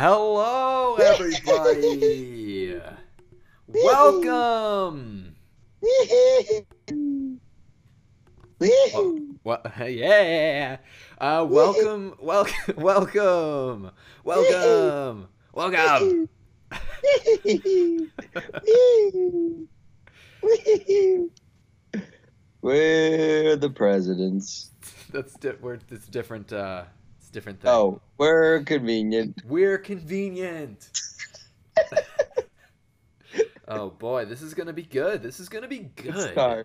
Hello, everybody. Welcome. What? Yeah. Uh, welcome, welcome, welcome, welcome, welcome. We're the presidents. That's di- we're it's different. Uh, different thing. Oh, we're convenient. We're convenient. oh boy, this is gonna be good. This is gonna be good.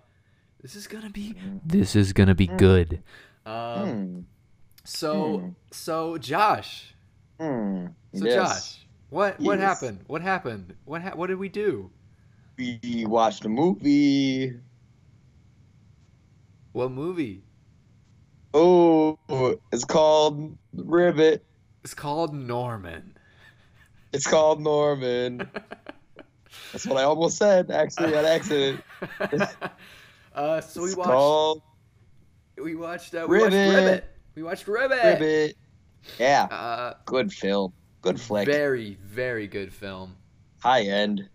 This is gonna be. This is gonna be good. Um. Hmm. So Hmm. so Josh. Hmm. So Yes. Josh, what what Yes. happened? What happened? What ha- what did we do? We watched a movie. What movie? Oh, it's called Ribbit. It's called Norman. It's called Norman. That's what I almost said, actually, on accident. uh, so we it's watched. called We watched. Uh, we watched Ribbit. Ribbit. We watched Ribbit. Ribbit. Yeah, Uh, good film. Good flick. very very good film. High end.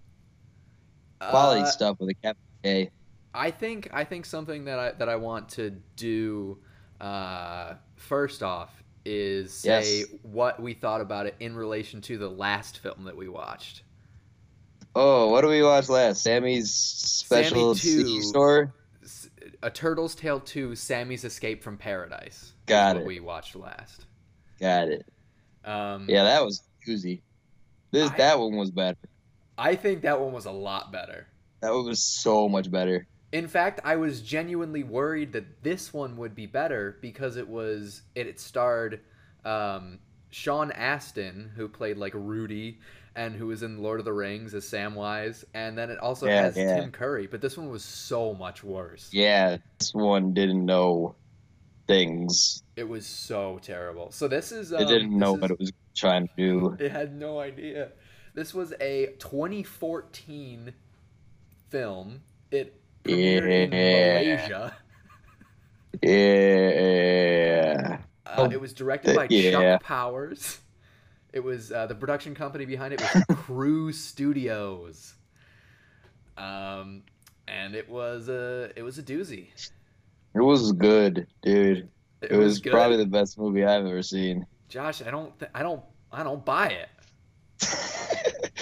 Quality Uh, stuff with a capital K. I think I think something that I that I want to do uh, first off is say Yes. what we thought about it in relation to the last film that we watched. Oh, what did we watch last? Sammy's special Sammy 2. C store? A Turtle's Tale 2: Sammy's Escape from Paradise. is Got what it. we watched last. Got it. Um, Yeah, that was doozy. This I- that one was better. I think that one was a lot better. That one was so much better. In fact, I was genuinely worried that this one would be better because it was it, it starred um, Sean Astin, who played like Rudy, and who was in Lord of the Rings as Samwise, and then it also Yeah, has yeah. Tim Curry. But this one was so much worse. Yeah, this one didn't know things. It was so terrible. So this is um, it didn't know this what is- it was trying to do. It had no idea. This was a 2014 film. It premiered in Yeah. Malaysia. Yeah. Uh, it was directed by yeah. Chuck Powers. It was uh, the production company behind it was KRU Studios. Um, and it was a it was a doozy. It was good, dude. It, It, was, good. probably the best movie I've ever seen. Josh. I don't th- I don't I don't buy it.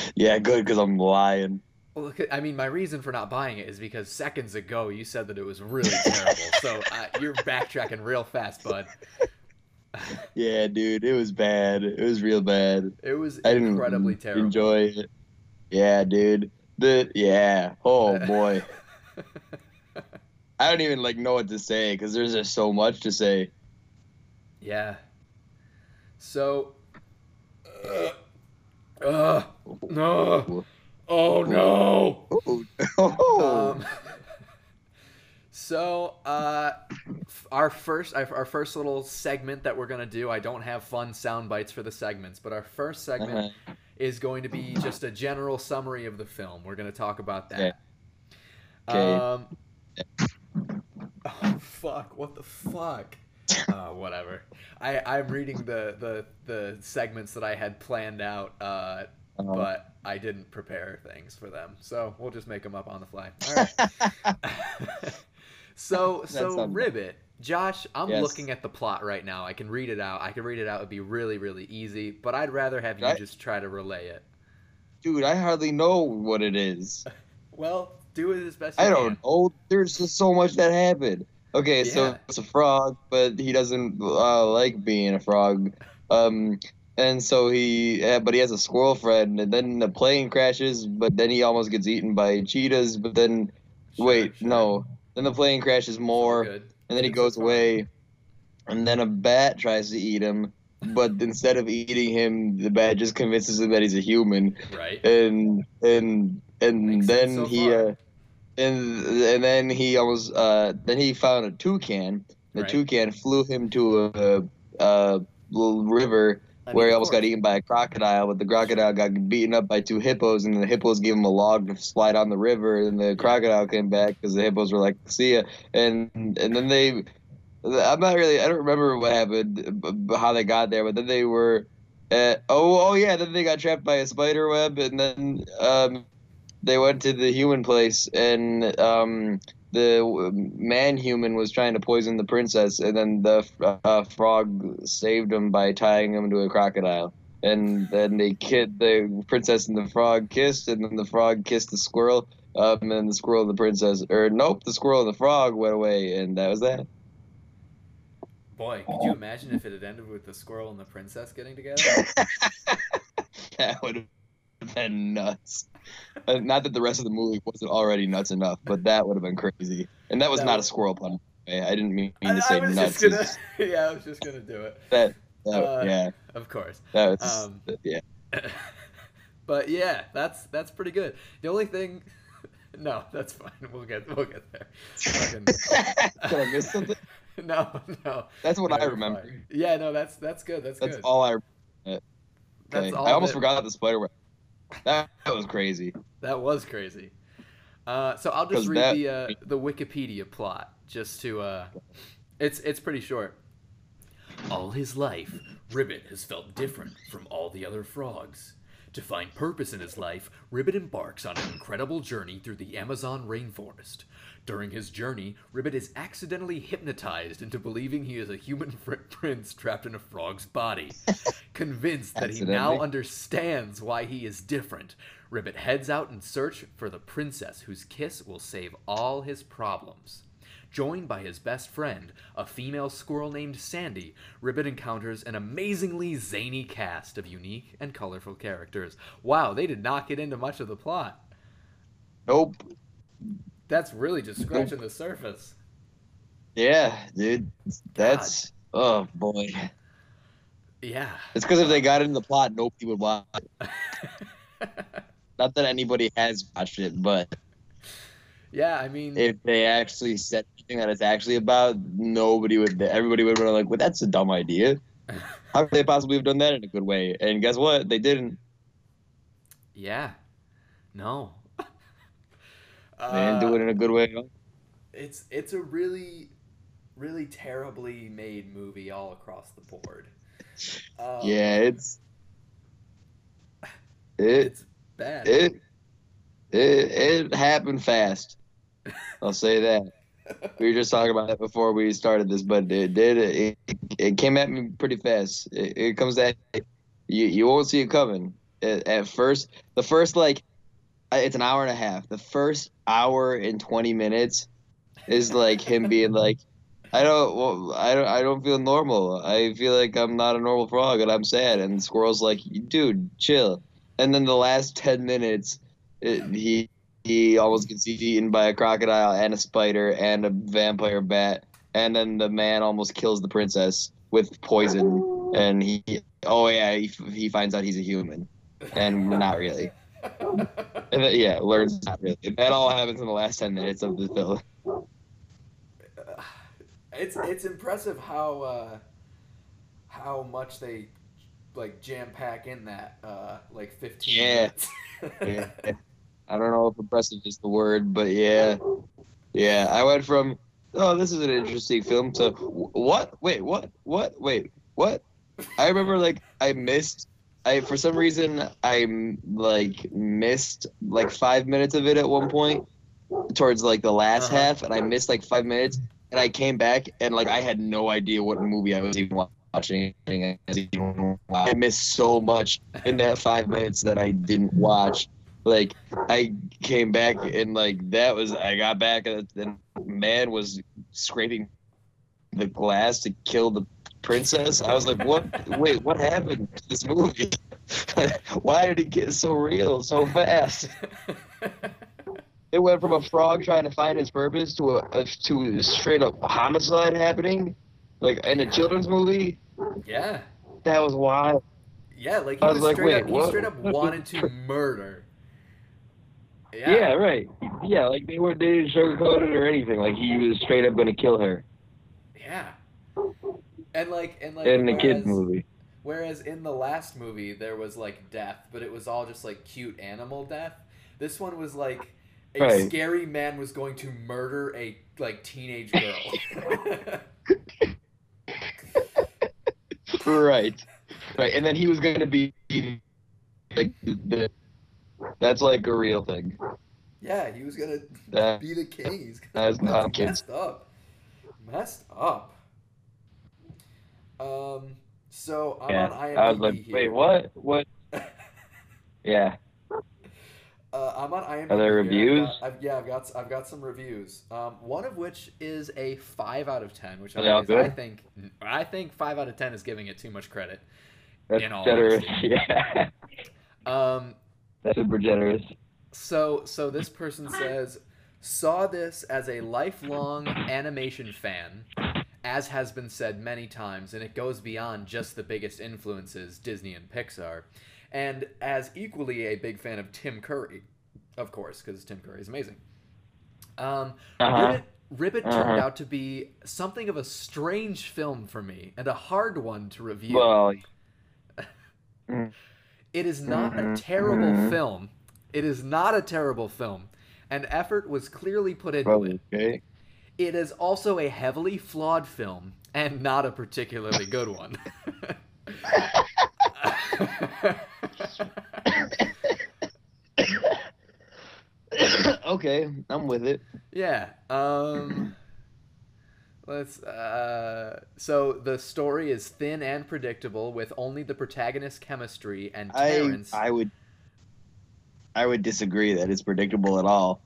yeah, good because I'm lying. Well, I mean, my reason for not buying it is because seconds ago you said that it was really terrible. so uh, you're backtracking real fast, bud. Yeah, dude, it was bad. It was real bad. It was I didn't incredibly terrible. enjoy it. Yeah, dude. The yeah. Oh boy. I don't even like know what to say because there's just so much to say. Yeah. So. Uh, uh, no. Oh no. Oh, oh. Um, so, uh, our first our first little segment that we're gonna do. I don't have fun sound bites for the segments, but our first segment Uh-huh. is going to be just a general summary of the film. We're gonna talk about Okay. that. Okay. Um. Oh fuck! What the fuck? uh, whatever. I I'm reading the the the segments that I had planned out. Uh, Uh, but I didn't prepare things for them, so we'll just make them up on the fly. All right. so so ribbit, Josh. I'm Yes. looking at the plot right now. I can read it out. I can read it out. It'd be really really easy. But I'd rather have you Right. just try to relay it. Dude, I hardly know what it is. Well, do it as best I can. don't know. There's just so much that happened. Okay, Yeah. so it's a frog, but he doesn't uh, like being a frog. Um, and so he, yeah, but he has a squirrel friend, and then the plane crashes, but then he almost gets eaten by cheetahs. But then, Sure, wait, sure. no, then the plane crashes more, and then he goes away, and then a bat tries to eat him. But instead of eating him, the bat just convinces him that he's a human, Right. and and and Makes then so he uh, and and then he almost uh then he found a toucan. The Right. toucan flew him to a, a little river I mean, where he almost got eaten by a crocodile, but the crocodile got beaten up by two hippos, and the hippos gave him a log to slide on the river, and the crocodile came back because the hippos were like, "See ya," and and then they. I'm not really. I don't remember what happened, how they got there, but then they were Uh, oh, oh yeah. Then they got trapped by a spider web, and then um, they went to the human place, and um, the man human was trying to poison the princess, and then the uh, frog saved him by tying him to a crocodile. And then they kid the princess and the frog kissed, and then the frog kissed the squirrel, um, and then the squirrel and the princess, or nope, the squirrel and the frog went away, and that was that. Boy, could you imagine if it had ended with the squirrel and the princess getting together? that would have been nuts. Not that the rest of the movie wasn't already nuts enough, but that would have been crazy. And that was That not was- a squirrel pun. I didn't mean, mean to I say was nuts. gonna, yeah, I was just gonna do it. That, that Uh, yeah, Of course. that was, um, yeah. but yeah, that's that's pretty good. The only thing, no, that's fine. We'll get we'll get there. Fucking- Did I miss something? no, no. That's what no, I remember. fine. Yeah, no, that's that's good. That's, That's good. all I. That's Okay. all I almost that- forgot the spider web. That, that was crazy. That was crazy. Uh, so I'll just read that- the uh, the Wikipedia plot just to. Uh, it's it's pretty short. All his life, Ribbit has felt different from all the other frogs. To find purpose in his life, Ribbit embarks on an incredible journey through the Amazon rainforest. During his journey, Ribbit is accidentally hypnotized into believing he is a human prince trapped in a frog's body. Convinced that he now understands why he is different, Ribbit heads out in search for the princess whose kiss will save all his problems. Joined by his best friend, a female squirrel named Sandy, Ribbit encounters an amazingly zany cast of unique and colorful characters. Wow, they did not get into much of the plot. Nope. That's really just scratching the surface. Yeah, dude. That's oh boy. Yeah. It's because if they got into the plot, nobody would watch. it. Not that anybody has watched it, but yeah, I mean, if they actually said anything that it's actually about, nobody would. Everybody would be like, "Well, that's a dumb idea. How could they possibly have done that in a good way?" And guess what? They didn't. yeah. No. Didn't do Uh, it in a good way. it's it's a really really terribly made movie all across the board um, yeah, it's it it's bad it it it happened fast. I'll say that. We were just talking about that before we started this, but it did. It, it came at me pretty fast. It, it comes at you. You won't see it coming at, at first. The first like, it's an hour and a half. The first hour and twenty minutes is like him being like, I don't, well, I don't, I don't feel normal. I feel like I'm not a normal frog, and I'm sad. And the squirrel's like, dude, chill. And then the last ten minutes, it, he he almost gets eaten by a crocodile and a spider and a vampire bat, and then the man almost kills the princess with poison. And he, oh yeah, he, he finds out he's a human, and not really. And then, yeah, learns not really. That all happens in the last ten minutes of the film. it's it's impressive how uh, how much they like jam pack in that uh, like 15 Yeah. minutes Yeah. I don't know if impressive is the word, but yeah, yeah. I went from oh, this is an interesting film to what? Wait, what? What? Wait, what? I remember like I missed. I for some reason I like missed like five minutes of it at one point towards like the last Uh-huh. half, and I missed like five minutes, and I came back and like I had no idea what movie I was even watching. I missed so much in that five minutes that I didn't watch. Like I came back and like that was I got back and the man was scraping the glass to kill the princess. I was like, what? Wait, what happened to this movie? Why did it get so real so fast? It went from a frog trying to find his purpose to a, a to a straight up homicide happening, like in a children's movie. yeah That was wild. yeah like he I was, was like, straight wait, up he straight up wanted to murder Yeah. right. Yeah, like they were they didn't sugarcoat it or anything. Like he was straight up gonna kill her yeah and like and like in the kids movie. Whereas in the last movie there was like death, but it was all just like cute animal death. This one was like a Right. scary man was going to murder a like teenage girl. Right. right, and then he was going to be like the, that's like a real thing. Yeah, he was gonna That- be the king. He's that's not that's kids. messed up. Messed up. Um. So I'm yeah, on IMDb I was like, here. wait, what? What? Yeah. Uh, I'm on IMDb. Are there here. I've reviews? got- I've, yeah, I've got I've got some reviews. Um, one of which is a five out of ten, which Are they is, good? I think I think five out of ten is giving it too much credit. That's In all generous. Yeah. Um, That's super generous. so so this person says saw this as a lifelong animation fan, as has been said many times, and it goes beyond just the biggest influences, Disney and Pixar, and as equally a big fan of Tim Curry, of course, because Tim Curry is amazing. Um, Uh-huh. Ribbit, Ribbit turned Uh-huh. out to be something of a strange film for me and a hard one to review. Well, It is not a Mhm, terrible mhm. film. It is not a terrible film. An effort was clearly put into well, it. It is also a heavily flawed film and not a particularly good one. okay, I'm with it. yeah. Um let's uh so the story is thin and predictable with only the protagonist's chemistry and I Terrence I would I would disagree that it's predictable at all.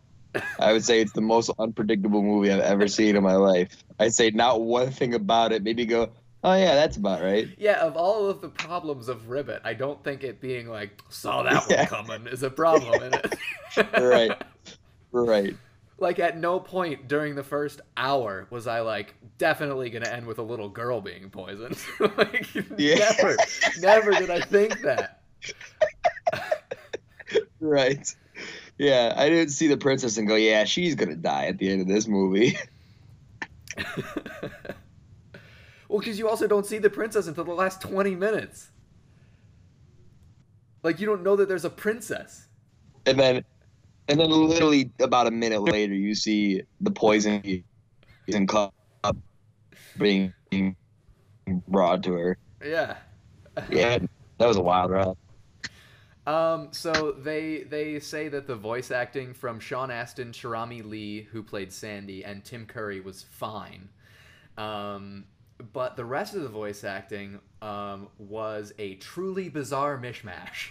I would say it's the most unpredictable movie I've ever seen in my life. I'd say not one thing about it. Maybe go, oh yeah, that's about right. Yeah, of all of the problems of Ribbit, I don't think it being like saw that Yeah. one coming is a problem in it. Right. Right. Like at no point during the first hour was I like definitely gonna end with a little girl being poisoned. like Yeah. never, never did I think that. Right. Yeah, I didn't see the princess and go, yeah, she's gonna die at the end of this movie. well, because you also don't see the princess until the last twenty minutes. Like you don't know that there's a princess. And then, and then literally about a minute later, you see the poison in cup being brought to her. Yeah. Yeah, that was a wild ride. Um, so they they say that the voice acting from Sean Astin, Cherami Leigh, who played Sandy, and Tim Curry was fine. Um, but the rest of the voice acting um, was a truly bizarre mishmash,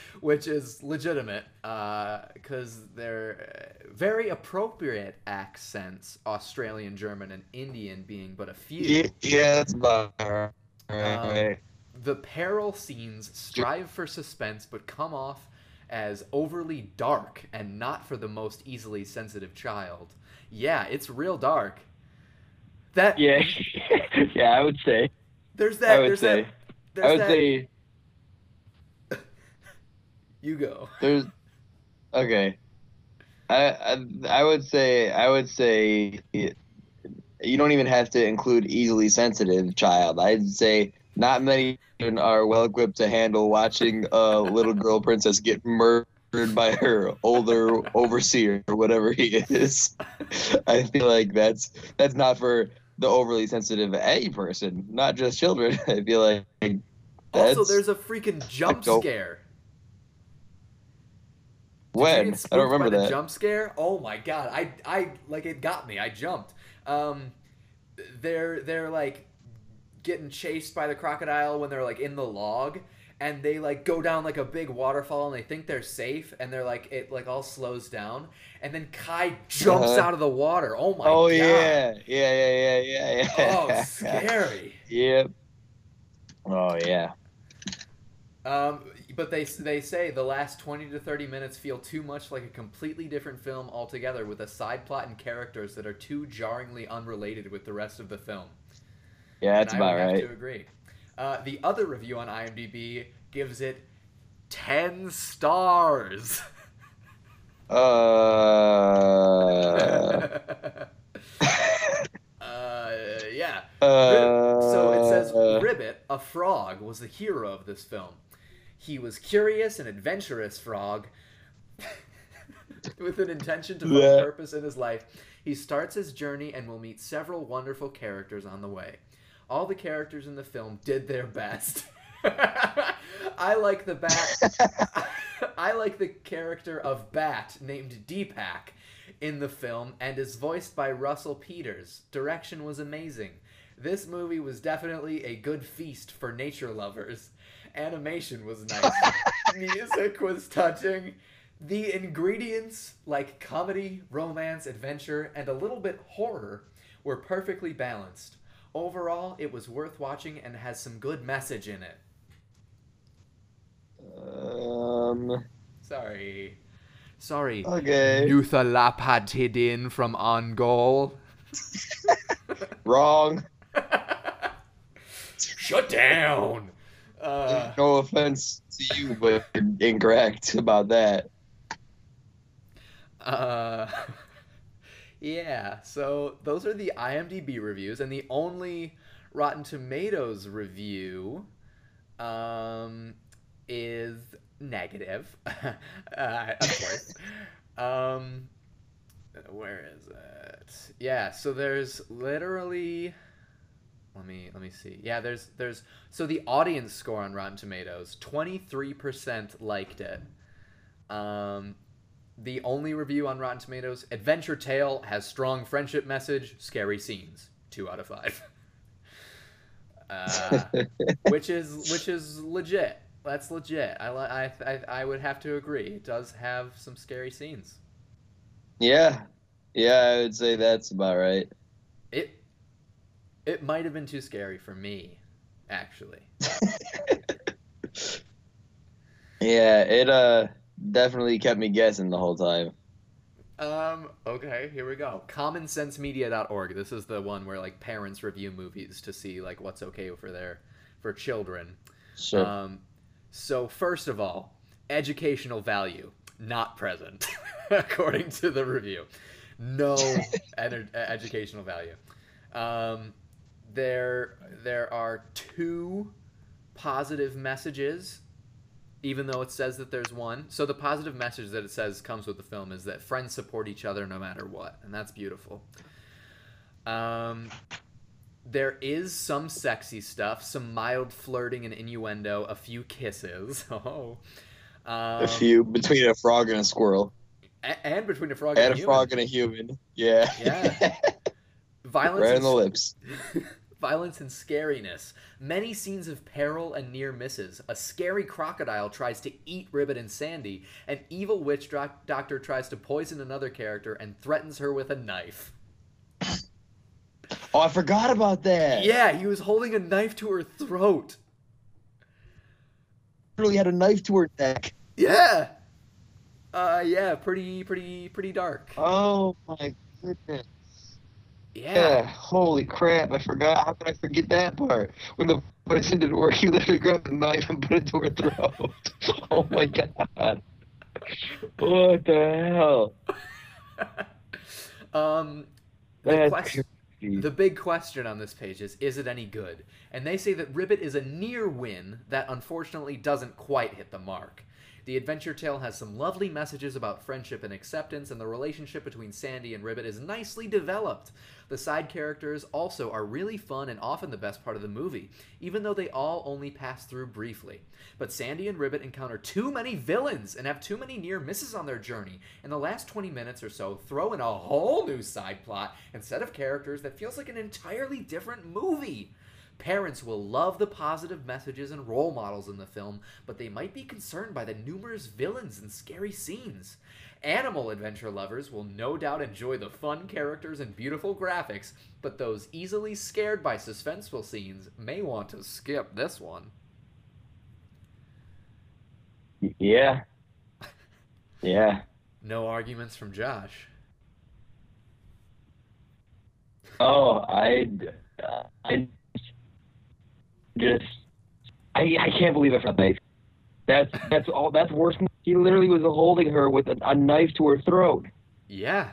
which is legitimate because they're uh, very appropriate accents, Australian, German, and Indian being but a few. Yeah, yeah that's about right. Um, The peril scenes strive for suspense but come off as overly dark and not for the most easily sensitive child. Yeah, it's real dark. That yeah, yeah, I would say. there's that I would there's say. that there's I would that say you go. there's. Okay. I, I I would say I would say you don't even have to include easily sensitive child. I'd say not many children are well equipped to handle watching a little girl princess get murdered by her older overseer or whatever he is. I feel like that's that's not for the overly sensitive any person, not just children. I feel like Also, there's a freaking jump scare. Did when I don't remember that. jump scare. Oh my god, I I like it got me. I jumped. Um, they're they're like getting chased by the crocodile when they're like in the log, and they like go down like a big waterfall and they think they're safe, and they're like it like all slows down, and then Kai jumps Uh-huh. out of the water. Oh my oh god. yeah, yeah, yeah, yeah, yeah, yeah. Oh, scary. Yep. Oh yeah. Um, but they they say the last twenty to thirty minutes feel too much like a completely different film altogether, with a side plot and characters that are too jarringly unrelated with the rest of the film. Yeah, that's I about right. Have to agree. Uh, the other review on IMDb gives it ten stars. Uh. uh, yeah. uh. So it says Ribbit, a frog, was the hero of this film. He was curious and adventurous frog with an intention to find purpose in his life. He starts his journey and will meet several wonderful characters on the way. All the characters in the film did their best. I like the bat. I like the character of Bat named Deepak in the film and is voiced by Russell Peters. Direction was amazing. This movie was definitely a good feast for nature lovers. Animation was nice. Music was touching. The ingredients, like comedy, romance, adventure, and a little bit horror, were perfectly balanced. Overall, it was worth watching and has some good message in it. Um. Sorry. Sorry. Okay. Nuthalapatidin from Ongol. Wrong. Shut down. Uh, no offense to you, but incorrect about that. uh, yeah, so those are the IMDb reviews, and the only Rotten Tomatoes review um, is negative, uh, of course. um, where is it? Yeah, so there's literally let me let me see. Yeah, there's there's so the audience score on Rotten Tomatoes, 23% liked it. Um the only review on Rotten Tomatoes, Adventure Tale has strong friendship message, scary scenes. 2 out of 5. Uh, which is which is legit. That's legit. I, I I I would have to agree. It does have some scary scenes. Yeah. Yeah, I would say that's about right. It it might have been too scary for me, actually. yeah, it uh definitely kept me guessing the whole time. Um, okay, here we go. commonsensemedia.org. This is the one where like parents review movies to see like what's okay for their for children. Sure. Um, so first of all, educational value not present according to the review. No ed- educational value. Um, there there are two positive messages even though it says that there's one. So the positive message that it says comes with the film is that friends support each other no matter what, and that's beautiful. Um, there is some sexy stuff, some mild flirting and innuendo, a few kisses. Oh, um, a few between a frog and a squirrel, a- and between a frog and and, a a frog and a human. Yeah. Yeah. Violence right on the lips. Violence and scariness. Many scenes of peril and near misses. A scary crocodile tries to eat Ribbit and Sandy. An evil witch doc- doctor tries to poison another character and threatens her with a knife. Oh, I forgot about that. Yeah, he was holding a knife to her throat. Really had a knife to her neck. Yeah. Uh, yeah, pretty, pretty, pretty dark. Oh my goodness. Yeah. Yeah. Holy crap! I forgot. How could I forget that part? When the didn't work, he literally grabbed the knife and put it to her throat. oh my god. What the hell? um, the, crazy. the big question on this page is: Is it any good? And they say that Ribbit is a near win that unfortunately doesn't quite hit the mark. The adventure tale has some lovely messages about friendship and acceptance, and the relationship between Sandy and Ribbit is nicely developed. The side characters also are really fun and often the best part of the movie, even though they all only pass through briefly. But Sandy and Ribbit encounter too many villains and have too many near misses on their journey. In the last 20 minutes or so, throw in a whole new side plot and set of characters that feels like an entirely different movie. Parents will love the positive messages and role models in the film, but they might be concerned by the numerous villains and scary scenes. Animal adventure lovers will no doubt enjoy the fun characters and beautiful graphics, but those easily scared by suspenseful scenes may want to skip this one. Yeah. Yeah. No arguments from Josh. Oh, I, uh, I just, I, I can't believe I forgot the knife. That's that's all. That's worse. Than, he literally was holding her with a, a knife to her throat. Yeah.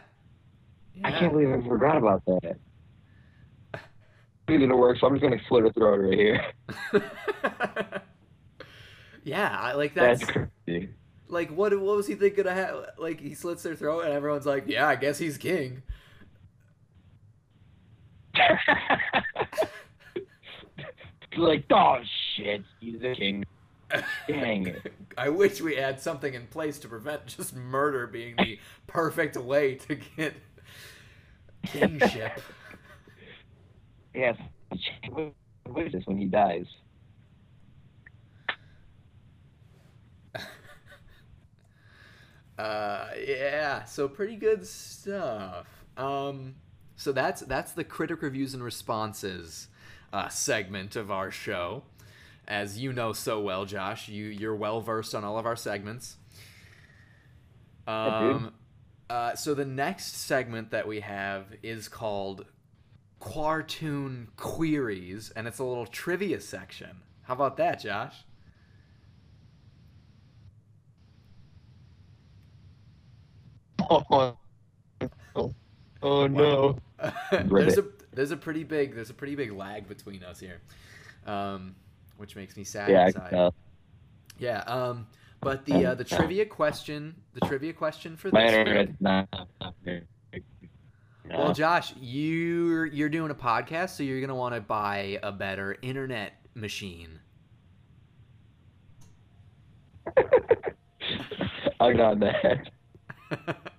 I can't believe I forgot about that. It's gonna work, so I'm just gonna slit her throat right here. yeah, I- like that's, That's crazy. like what what was he thinking of ha- like he slits their throat and everyone's like, "Yeah, I guess he's king." like, oh shit, he's the king. Dang it. I wish we had something in place to prevent just murder being the perfect way to get kingship. Yes. What is this when he dies? Uh, yeah, so pretty good stuff. Um, so that's that's the critic reviews and responses uh, segment of our show. As you know so well, Josh, you you're well versed on all of our segments. Um, uh, so the next segment that we have is called Quartoon Queries, and it's a little trivia section. How about that, Josh? Oh, oh, oh no. there's a there's a pretty big there's a pretty big lag between us here, um, which makes me sad Yeah, inside. Yeah. Um, but the uh, the trivia question the trivia question for this week. internet's not. not very- Well, Josh, you're you're doing a podcast, so you're gonna want to buy a better internet machine. I got that.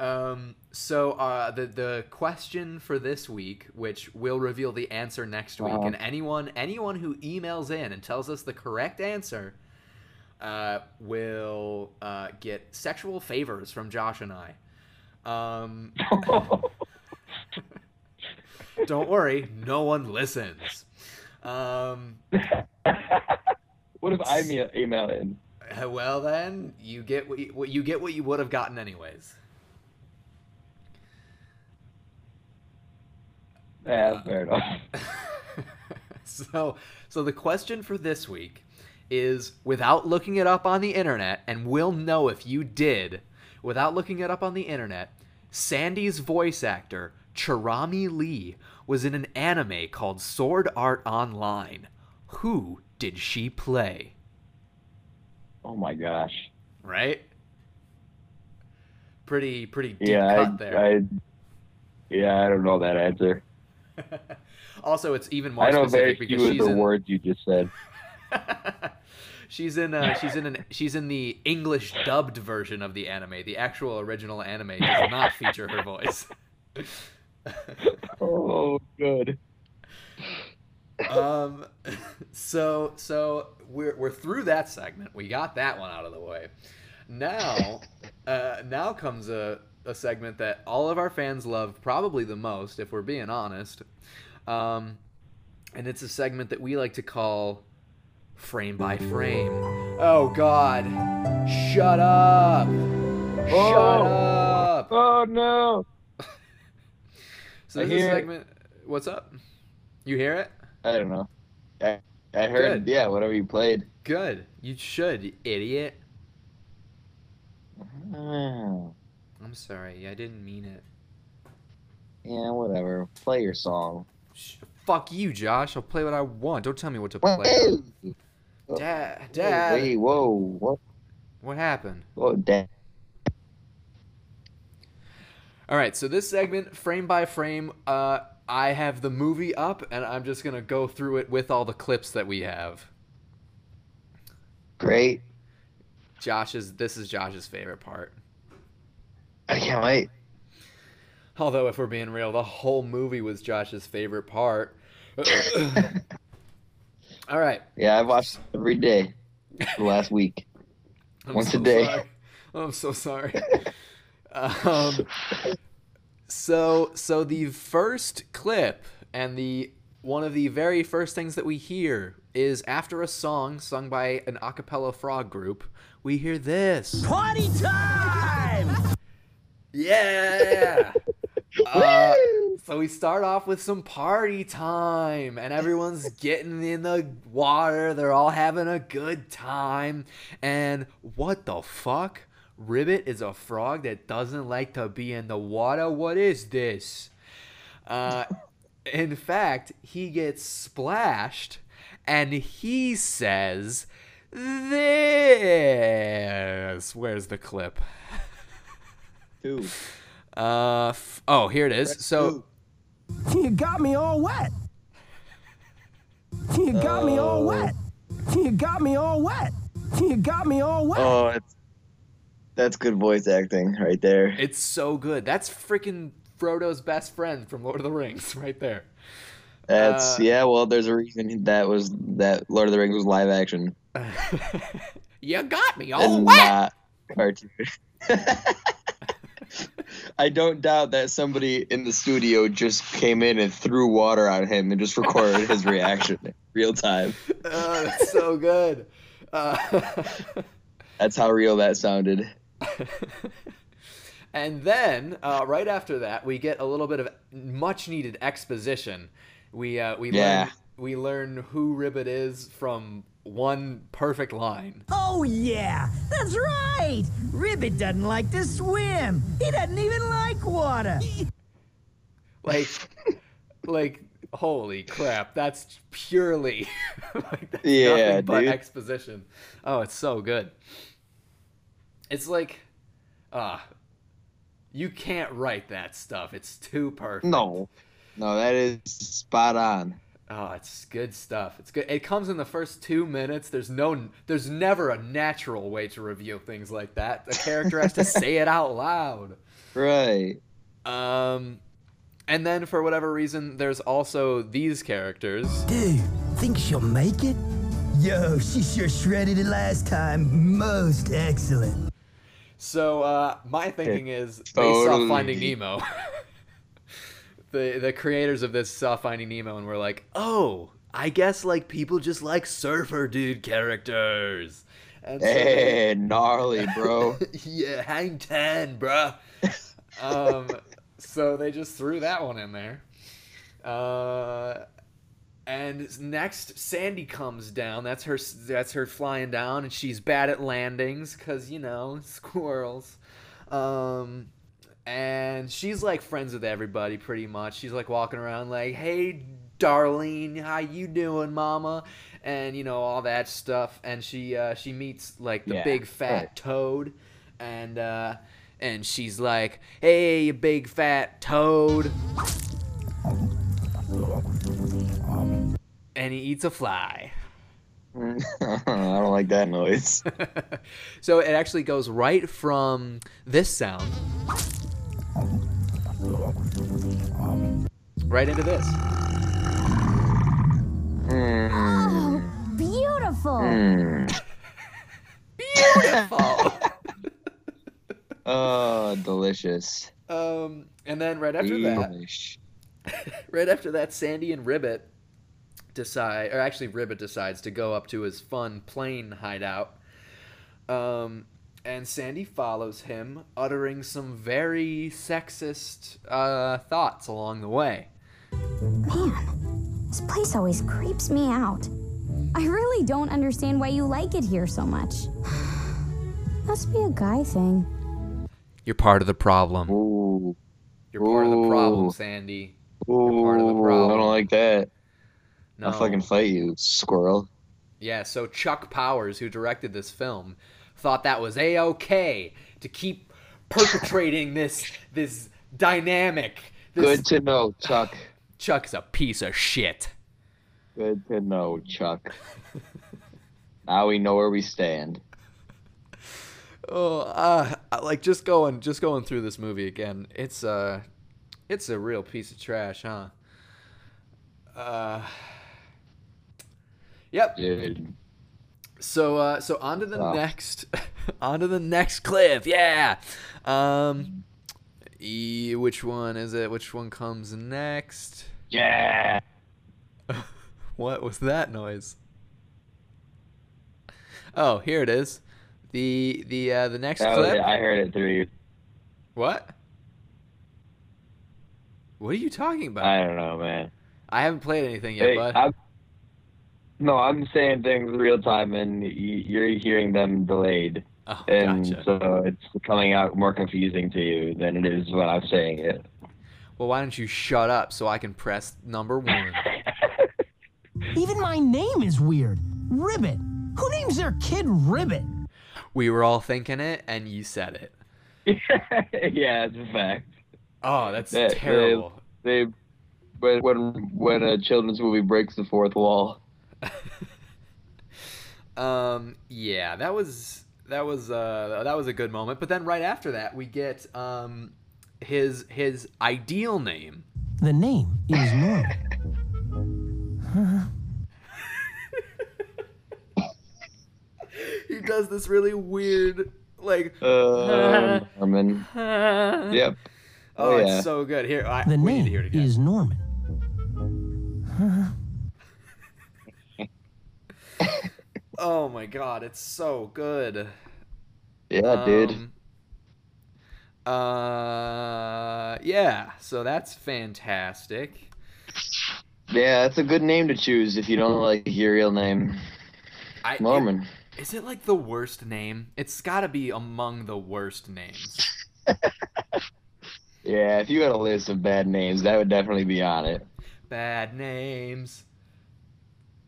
um, so uh, the the question for this week, which will reveal the answer next week, Uh-huh. and anyone anyone who emails in and tells us the correct answer, uh, will uh, get sexual favors from Josh and I. Um, don't worry, no one listens. Um, what if I email in? uh, well then, you get what you, what you get what you would have gotten anyways. Yeah, uh, fair enough. so so the question for this week is without looking it up on the internet and we'll know if you did without looking it up on the internet sandy's voice actor Cherami Leigh was in an anime called sword art online who did she play Oh my gosh. right pretty pretty deep Yeah, cut I, there I, yeah, I don't know that answer. Also it's even more I know very specific few because of she's the in words you just said. she's in uh, she's in an she's in the English dubbed version of the anime. The actual original anime does not feature her voice. Oh, good. um, so so we're we're through that segment. We got that one out of the way. Now, uh, now comes a a segment that all of our fans love probably the most, if we're being honest. Um, and it's a segment that we like to call frame by frame. Oh God! Shut up! Shut Oh. up! Oh no! So I this is hear it. segment. What's up? You hear it? I don't know. I, I heard, Good. yeah, whatever you played. Good. You should, you idiot. Oh, I'm sorry. I didn't mean it. yeah, whatever. Play your song. Sh- Fuck you, Josh. I'll play what I want. Don't tell me what to play. Wait, Dad, Dad. wait, whoa, what? What happened? Oh, dad. All right, so this segment, frame by frame, uh, I have the movie up, and I'm just gonna go through it with all the clips that we have. Great. Josh's, this is Josh's favorite part. I can't wait. Although, if we're being real, the whole movie was Josh's favorite part. all right, Yeah, I've watched every day the last week. I'm Once a day. sorry. I'm so sorry. um, so so the first clip and the one of the very first things that we hear is after a song sung by an a cappella frog group, we hear this. Party time! Yeah. Uh, so we start off with some party time, and everyone's getting in the water. They're all having a good time. And what the fuck? Ribbit is a frog that doesn't like to be in the water. What is this? Uh, in fact, he gets splashed, and he says, "This." Where's the clip? Two. Uh, f- oh, here it is. So, You got me all wet. You got me all wet. You got me all wet. You got me all wet. Oh, it's, that's good voice acting right there. It's so good. That's freaking Frodo's best friend from Lord of the Rings, right there. That's Uh, yeah. Well, there's a reason that was that Lord of the Rings was live action you got me all and wet. not cartoon. I don't doubt that somebody in the studio just came in and threw water on him and just recorded his reaction in real time. Oh, that's so good. Uh, That's how real that sounded. and then uh, right after that, we get a little bit of much needed exposition. We uh, we Yeah. learn we learn who Ribbit is from one perfect line. Oh, yeah, that's right. Ribbit doesn't like to swim. He doesn't even like water. Like, like holy crap! That's purely like that's Yeah, nothing but dude. exposition. Oh, it's so good. It's like, ah, you can't write that stuff. It's too perfect. No, no, that is spot on. Oh, it's good stuff. It's good. It comes in the first two minutes. There's no, there's never a natural way to reveal things like that. The character has to say it out loud. Right. Um, and then for whatever reason, there's also these characters. Dude, think she'll make it? Yo, she sure shredded it last time. Most excellent. So uh, my thinking is they saw Totally. Finding Nemo. the the creators of this saw Finding Nemo and were like, oh, I guess like people just like surfer dude characters. And so Hey, gnarly, bro. yeah, hang ten, bruh. um, so they just threw that one in there. Uh, and next, Sandy comes down. That's her. That's her flying down, and she's bad at landings because you know squirrels. Um, and she's like friends with everybody pretty much. She's like walking around like, "Hey, Darlene, how you doing, Mama?" And you know all that stuff. And she uh, she meets like the Yeah, big fat right. toad, and uh, and she's like, "Hey, you big fat toad." And he eats a fly. I don't like that noise. so it actually goes right from this sound right into this. Mm, Oh, beautiful. mm. Beautiful. Oh, delicious. um, and then right after that, right after that, Sandy and Ribbit decide, or actually Ribbit decides to go up to his fun plane hideout. Um, and Sandy follows him, uttering some very sexist uh, thoughts along the way. Man, this place always creeps me out. I really don't understand why you like it here so much. Must be a guy thing. You're part of the problem. Ooh. You're part of the problem, Ooh. Sandy. Ooh, part of the problem. I don't like that. No. I'll fucking fight you, squirrel. Yeah, so Chuck Powers, who directed this film, thought that was a okay to keep perpetrating this this dynamic. This Good to know, Chuck. Chuck's a piece of shit. Good to know, Chuck. now we know where we stand. Oh, uh, like just going just going through this movie again. It's uh it's a real piece of trash, huh? Uh Yep. Dude. So uh so on to the Wow. next on to the next cliff. Yeah. Um e, which one is it? Which one comes next? Yeah. What was that noise? Oh, here it is. The the uh the next That clip. I heard it through you. What? What are you talking about? I don't know, man. I haven't played anything yet, Hey, bud. I'm, no, I'm saying things real time, and you're hearing them delayed, oh, and gotcha. so it's coming out more confusing to you than it is when I'm saying it. Well, why don't you shut up so I can press number one? Even my name is weird. Ribbit. Who names their kid Ribbit? we were all thinking it, and you said it. yeah, it's a fact. Oh, that's Yeah, terrible. They when when when a children's movie breaks the fourth wall. um, yeah, that was that was uh, that was a good moment. But then right after that, we get um, his his ideal name. The name is Norman. He does this really weird like. Uh, Norman. Yep. Oh, Oh, it's so good. Here, I, The we need to hear it name again. is Norman. Oh my god, it's so good. Yeah, dude. Um, Uh, yeah. So that's fantastic. Yeah, that's a good name to choose if you don't like your real name, I, Norman. Is it like the worst name? It's got to be among the worst names. Yeah, if you had a list of bad names, that would definitely be on it. Bad names.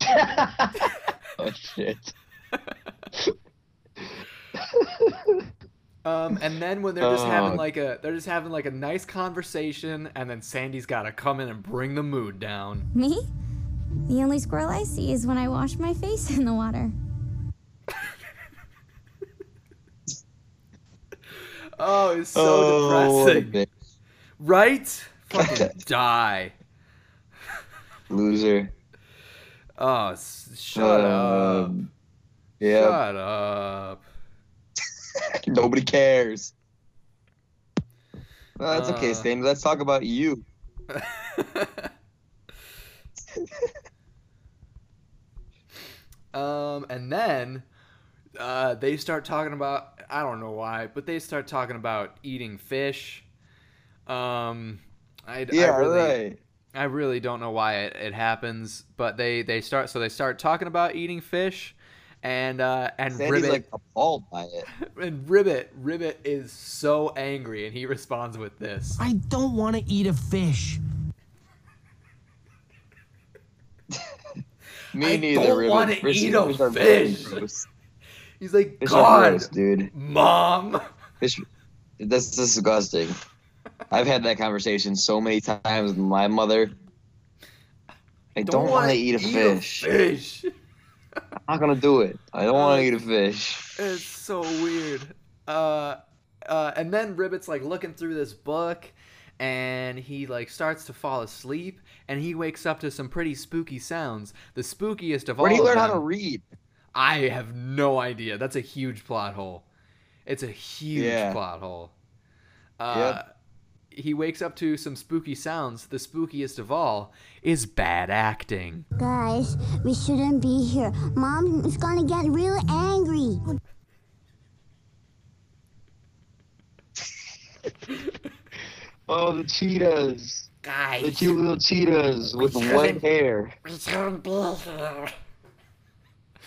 oh shit. Um, and then when they're just having Oh. like a they're just having like a nice conversation, and then Sandy's got to come in and bring the mood down. Me? The only squirrel I see is when I wash my face in the water. Oh, it's so oh, depressing, right? Fucking die. loser. Oh, shut up. Um, Yeah, Shut up. nobody cares. Well, that's okay, Uh. Stan. Let's talk about you. um, and then uh, they start talking about I don't know why, but they start talking about eating fish. Um, I, Yeah, I really, right. I really don't know why it, it happens, but they they start so they start talking about eating fish, and uh, and Sandy's Ribbit like appalled by it. and Ribbit Ribbit is so angry, and he responds with this. I don't want to eat a fish. Me I neither. don't Ribbit. wanna Fish- eat a fish are very He's like, Fish God, gross, dude. Mom. Fish, that's disgusting. I've had that conversation so many times with my mother. I don't, want wanna eat a fish. fish. I'm not gonna do it. I don't want Uh, to eat a fish. It's so weird. Uh, uh, and then Ribbit's like looking through this book, and he like starts to fall asleep, and he wakes up to some pretty spooky sounds. The spookiest of Where do all. you learn of how to read? I have no idea. That's a huge plot hole. It's a huge Yeah. plot hole. Uh, He wakes up to some spooky sounds. The spookiest of all is bad acting. Guys, we shouldn't be here. Mom is gonna get real angry. Oh, the cheetahs. Guys. The Guys, cute little cheetahs with white hair. We shouldn't be here.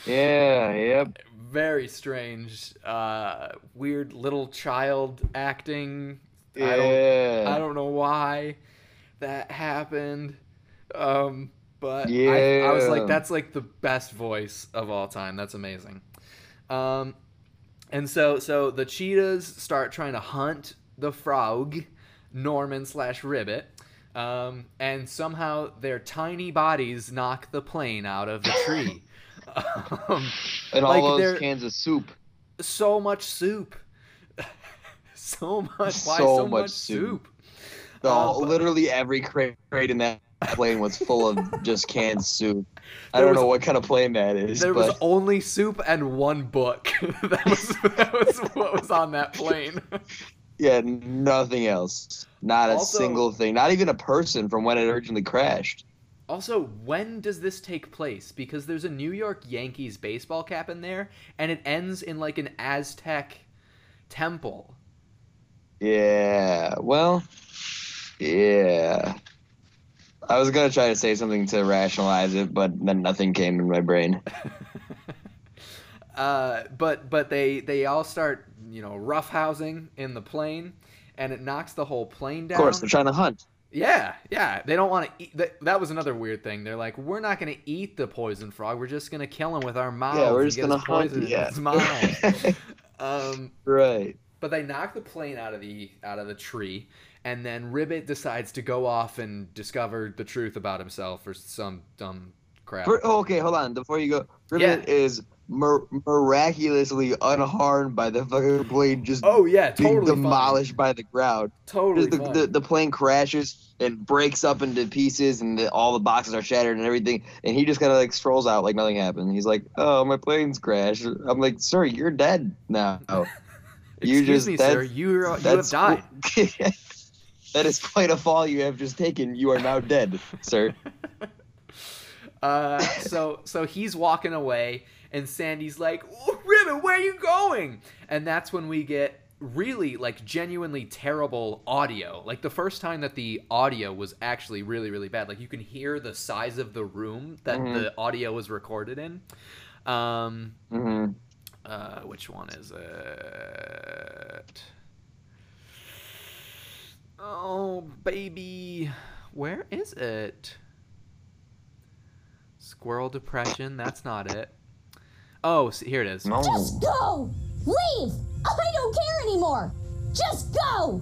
Yeah, yep. very strange, uh, weird little child acting. I don't, Yeah. I don't know why that happened. Um, but I, I was like, that's like the best voice of all time. That's amazing. Um, and so, so the cheetahs start trying to hunt the frog, Norman slash Ribbit. Um, and somehow their tiny bodies knock the plane out of the tree. um, and all like those cans of soup. so much soup. So much. Why So so, much much soup? The- Uh, literally every crate in that plane was full of just canned soup. I don't was- know what kind of plane that is, There but was only soup and one book. that was that was what was on that plane. yeah, nothing else. Not a single thing. Not even a person from when it originally crashed. Also, when does this take place? Because there's a New York Yankees baseball cap in there, and it ends in like an Aztec temple. Yeah. Well, yeah. I was gonna try to say something to rationalize it, but then nothing came in my brain. Uh, but but they they all start you know roughhousing in the plane, and it knocks the whole plane down. Of course, they're trying to hunt. Yeah, yeah. They don't want to eat. That, that was another weird thing. They're like, we're not going to eat the poison frog. We're just going to kill him with our mouths. yeah, we're just gonna hunt. Yeah. his mouth. um, right. But they knock the plane out of the out of the tree, and then Ribbit decides to go off and discover the truth about himself or some dumb crap. For, oh, okay, hold on. Before you go, Ribbit is mir- miraculously unharmed by the fucking plane just oh yeah, being totally fine. demolished by the ground. Totally the, the, the plane crashes and breaks up into pieces, and the, all the boxes are shattered and everything. And he just kind of like strolls out like nothing happened. He's like, "Oh, my plane's crashed." I'm like, "Sir, you're dead now." you Excuse just- me, sir. You you have died. that is quite a fall you have just taken. You are now dead, sir. Uh, so so he's walking away, and Sandy's like, "Oh, "Ribbit, where are you going?" And that's when we get really like genuinely terrible audio. Like the first time that the audio was actually really really bad. Like you can hear the size of the room that Mhm. the audio was recorded in. Um, hmm uh, which one is it? Oh, baby. Where is it? Squirrel depression. That's not it. Oh, see, here it is. No. Just go! Leave! I don't care anymore! Just go!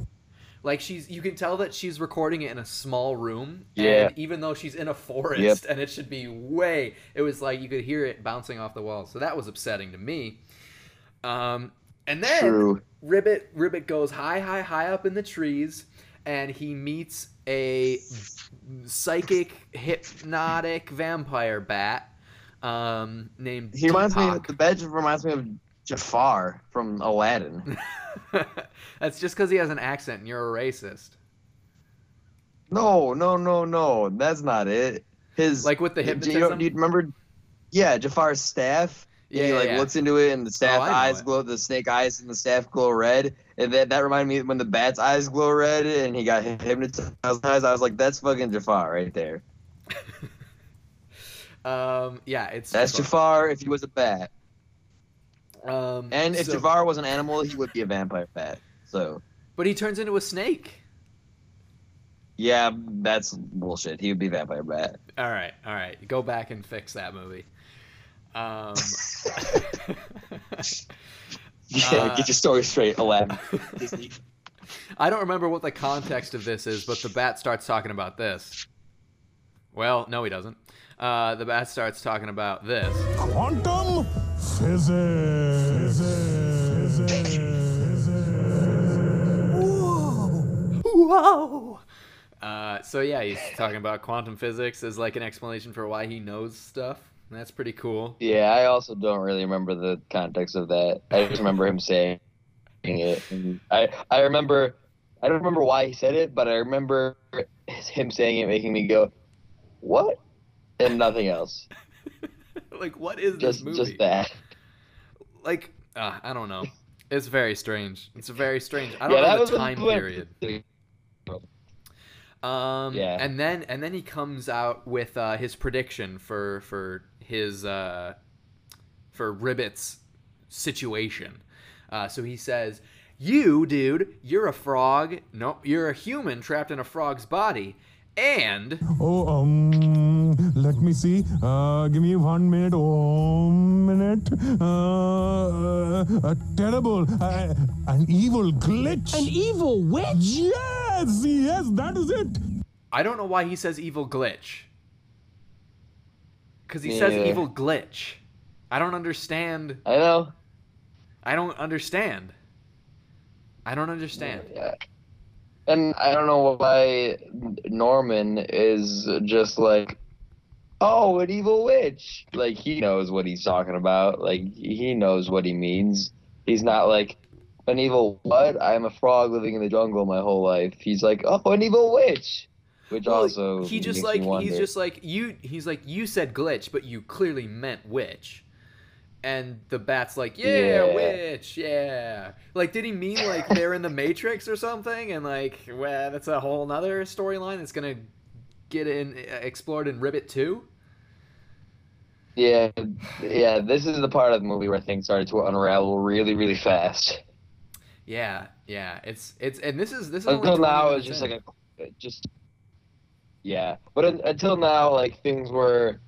Like she's, you can tell that she's recording it in a small room. Yeah. And even though she's in a forest Yep. and it should be way, it was like you could hear it bouncing off the walls. So that was upsetting to me. Um, and then True. Ribbit Ribbit goes high, high, high up in the trees, and he meets a psychic, hypnotic vampire bat um, named. He reminds me. Deepak. The badge reminds me of Jafar from Aladdin. That's just because he has an accent, and you're a racist. No, no, no, no. That's not it. His Like with the do you, hypnotism. do you remember? Yeah, Jafar's staff. Yeah, he yeah, like yeah. looks into it, and the staff know eyes it. glow. The snake eyes and the staff glow red, and that that reminded me when the bat's eyes glow red, and he got hypnotized. Eyes. I was like, that's fucking Jafar right there. Um, yeah, it's That's Jafar if he was a bat, Um, and if so- Jafar was an animal, he would be a vampire bat. So but he turns into a snake. yeah, that's bullshit. He would be vampire bat. All right, all right, go back and fix that movie. Um, Yeah, Uh, get your story straight, Aladdin. Disney. I don't remember what the context of this is, but the bat starts talking about this. Well, no, he doesn't. Uh, the bat starts talking about this. Quantum physics. Whoa! Uh, so yeah, he's talking about quantum physics as like an explanation for why he knows stuff. That's pretty cool. Yeah, I also don't really remember the context of that. I just remember him saying it. And I I remember I don't remember why he said it, but I remember him saying it making me go, "What?" and nothing else. like, what is Just this movie? just that. Like, uh, I don't know. It's very strange. It's very strange. I don't yeah, know that the time period. Um, Yeah. and then and then he comes out with uh, his prediction for for his uh, for Ribbit's situation. Uh, so he says, "You, dude, you're a frog. No, you're a human trapped in a frog's body, and Oh, um, let me see. Uh, give me one minute. One minute. Uh, a terrible, uh, an evil glitch. An evil witch? Yes, yes, that is it. I don't know why he says evil glitch. Because he says evil glitch. I don't understand. I know. I don't understand. I don't understand. Yeah. And I don't know why Norman is just like, oh, an evil witch. Like he knows what he's talking about. Like he knows what he means. He's not like an evil what? I'm a frog living in the jungle my whole life. He's like, oh, an evil witch. Which Well, also he just like he's just like you he's like you said glitch but you clearly meant witch and the bat's like yeah, Yeah. witch yeah like did he mean like they're in the matrix or something and like well that's a whole nother storyline that's gonna get in uh, explored in ribbit 2 yeah, yeah. This is the part of the movie where things started to unravel really, really fast. yeah yeah it's it's and this is this is until 20 now it's just in. like a just yeah but un, until now like things were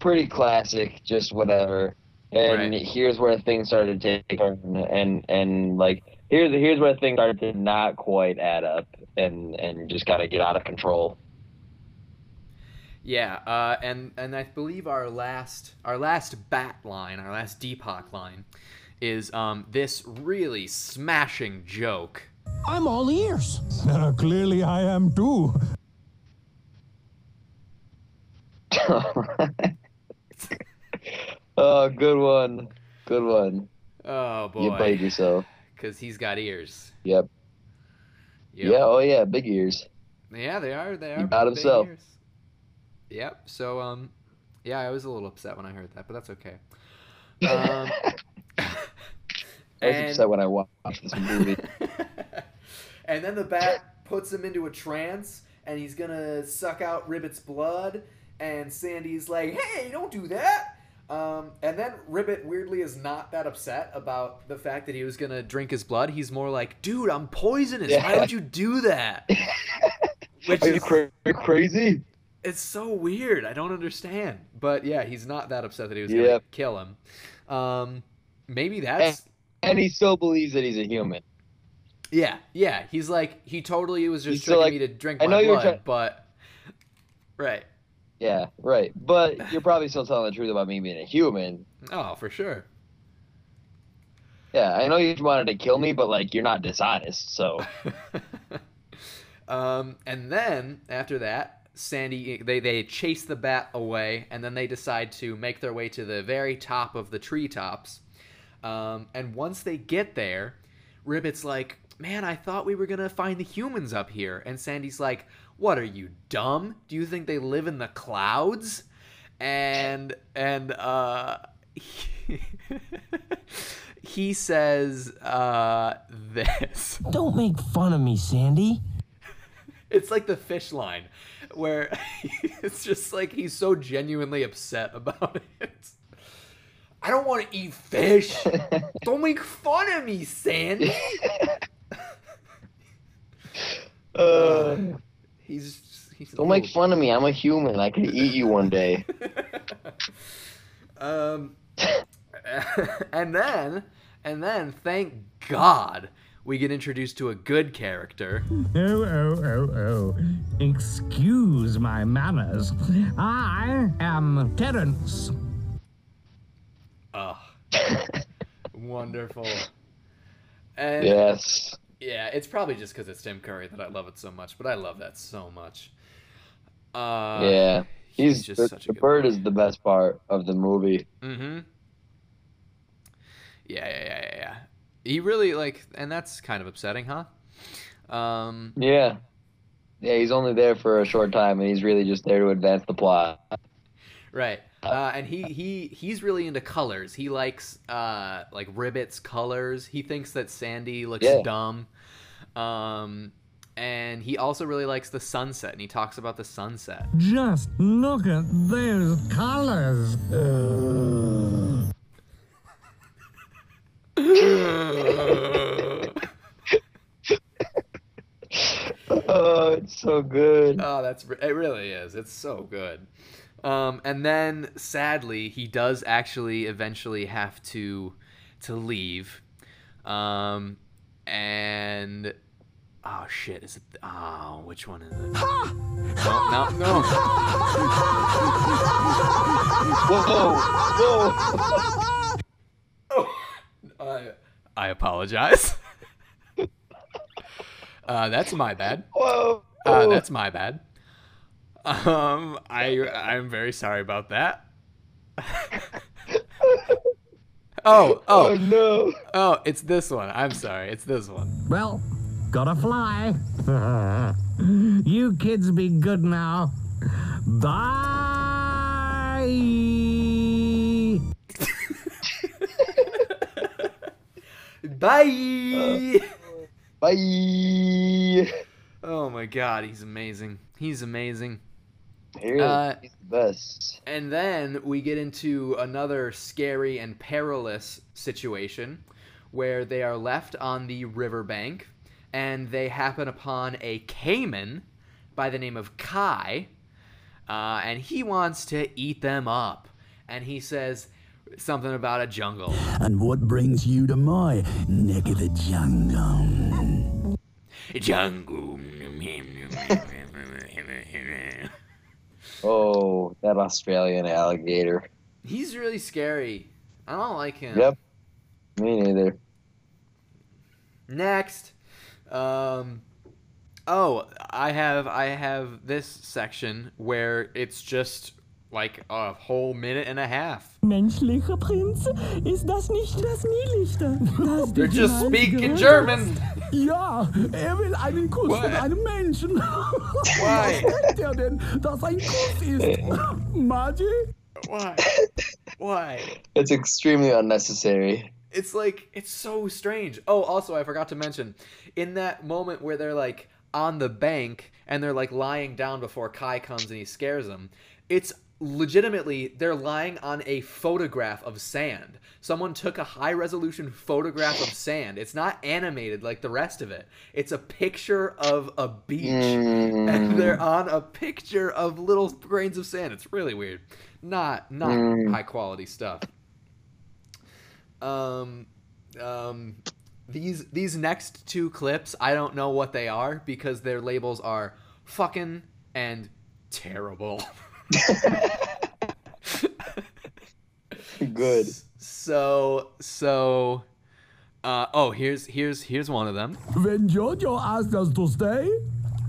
pretty classic just whatever and Right. here's where things started to take turn and and like here's here's where things started to not quite add up and and just kind of get out of control Yeah, uh, and and I believe our last our last bat line, our last Deepak line, is um, this really smashing joke. I'm all ears. Uh, clearly, I am too. oh, good one. Good one. Oh boy. You played yourself. because he's got ears. Yep. Yep. Yeah. Oh yeah. Big ears. Yeah, they are. They are. He big himself. ears. Yep. So um, yeah, I was a little upset when I heard that, but that's okay. Um, I was and- upset when I watched this movie. and then the bat puts him into a trance, and he's gonna suck out Ribbit's blood. And Sandy's like, "Hey, don't do that." Um, and then Ribbit weirdly is not that upset about the fact that he was gonna drink his blood. He's more like, "Dude, I'm poisonous. Why would you do that?" Which Are you is cra- crazy? it's so weird. I don't understand. But yeah, he's not that upset that he was gonna kill him. Um, maybe that's And he still believes that he's a human. yeah, yeah. He's like he totally was just He's tricking like, me to drink I my blood, try- but right. Yeah, right. But you're probably still telling the truth about me being a human. Oh, for sure. Yeah, I know you wanted to kill me, but like you're not dishonest, so um, and then after that, Sandy they they chase the bat away, and then they decide to make their way to the very top of the treetops. Um, and once they get there, Ribbit's like, "Man, I thought we were gonna find the humans up here." And Sandy's like, "What are you dumb? Do you think they live in the clouds?" And and uh, he says uh, this. Don't make fun of me, Sandy. It's like the fish line, where it's just like he's so genuinely upset about it. I don't want to eat fish. don't make fun of me, Sandy. uh, He's he's. don't make fun of me. I'm a human. I could eat you one day. Um, and then and then thank God we get introduced to a good character. Oh, oh, oh, oh. Excuse my manners. I am Terence. Oh, wonderful. And yes. Yeah, it's probably just because it's Tim Curry that I love it so much, but I love that so much. Uh, yeah. he's He's, just the, such a the good bird boy. is the best part of the movie. Mm-hmm. Yeah, yeah, yeah, yeah, yeah. He really like, and that's kind of upsetting, huh? Um, Yeah. Yeah, he's only there for a short time, and he's really just there to advance the plot. right. Uh, and he he he's really into colors. He likes uh like Ribbit's colors. He thinks that Sandy looks Yeah. dumb. Um, and he also really likes the sunset, and he talks about the sunset. Just look at those colors. Oh, it's so good. Oh, that's re- it. Really is. It's so good. Um, and then sadly, he does actually eventually have to to leave. Um, and oh shit, is it? Oh, which one is it? No, no, no. Whoa, whoa. I, I apologize. uh, that's my bad. Whoa. Uh, that's my bad. Um, I I'm very sorry about that. oh, Oh oh, no. oh! It's this one. I'm sorry. It's this one. Well, gotta fly. you kids be good now. Bye. Bye. Bye. oh my God, he's amazing. He's amazing. Here, Uh, he's the best. And then we get into another scary and perilous situation where they are left on the riverbank and they happen upon a caiman by the name of Kai. Uh, and he wants to eat them up. And he says something about a jungle. And what brings you to my neck of the jungle? Jungle. Oh that Australian alligator. He's really scary. I don't like him. Yep. Me neither. Next. Um Oh, I have I have this section where it's just like a whole minute and a half. Menschlicher Prinz, ist das nicht das Niedlichste? Das They're just speaking? German. Ja, er will einen Kuss What? von einem Menschen. Why? Was denkt er denn, dass ein Kuss ist? Margie? Why? Why? It's extremely unnecessary. It's like it's so strange. Oh, also I forgot to mention in that moment where they're like on the bank and they're like lying down before Kai comes and he scares them. It's legitimately they're lying on a photograph of sand. Someone took a high resolution photograph of sand. It's not animated like the rest of it. It's a picture of a beach and they're on a picture of little grains of sand. It's really weird. Not not Mm. high quality stuff. Um, um, these these next two clips, I don't know what they are because their labels are fucking and terrible. Good. So so, uh, oh here's here's here's one of them. When Jojo asked us to stay,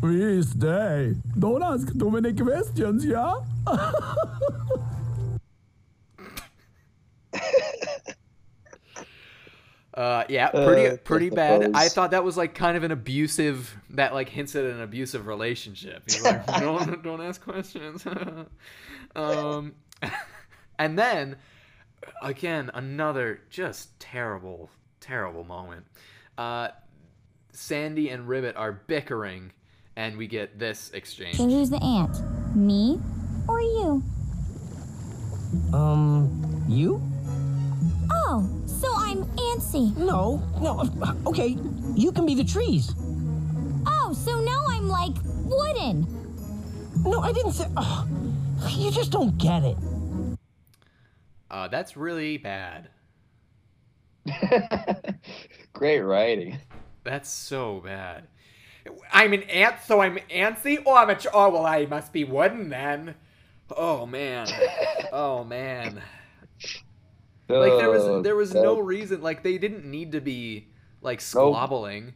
we stay. Don't ask too many questions, yeah? Uh, yeah, pretty Uh, pretty I bad. I thought that was like kind of an abusive that like hints at an abusive relationship. He's like, don't don't ask questions. um, and then again another just terrible terrible moment. Uh, Sandy and Ribbit are bickering, and we get this exchange. So who's the aunt? Me or you? Um, you? Oh, so I'm antsy. No, no. Okay, you can be the trees. Oh, so now I'm like wooden. No, I didn't say. Oh, you just don't get it. Uh, that's really bad. Great writing. That's so bad. I'm an ant, so I'm antsy. Oh, I'm a. Tr- oh, well, I must be wooden then. Oh man. Oh man. Like there Oh, was there was no reason. Like they didn't need to be like Nope. squabbling.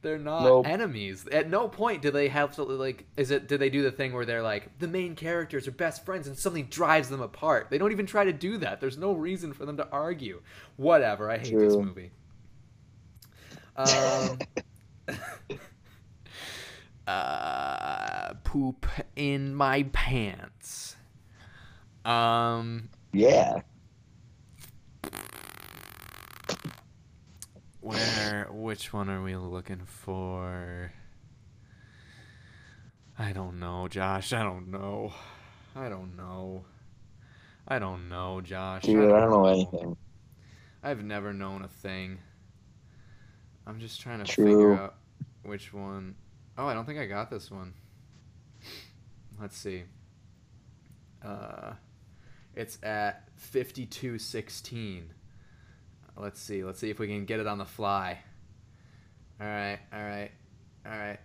They're not Nope. enemies. At no point do they have to like. Is it? Did they do the thing where they're like the main characters are best friends and something drives them apart? They don't even try to do that. There's no reason for them to argue. Whatever. I hate this movie. Um. uh, poop in my pants. Um, Yeah. Where? Which one are we looking for? I don't know, Josh. I don't know. I don't know. I don't know, Josh. Dude, I don't know anything. I've never known a thing. I'm just trying to True. figure out which one. Oh, I don't think I got this one. Let's see. Uh, it's at 5216. Let's see. Let's see if we can get it on the fly. All right. All right. All right.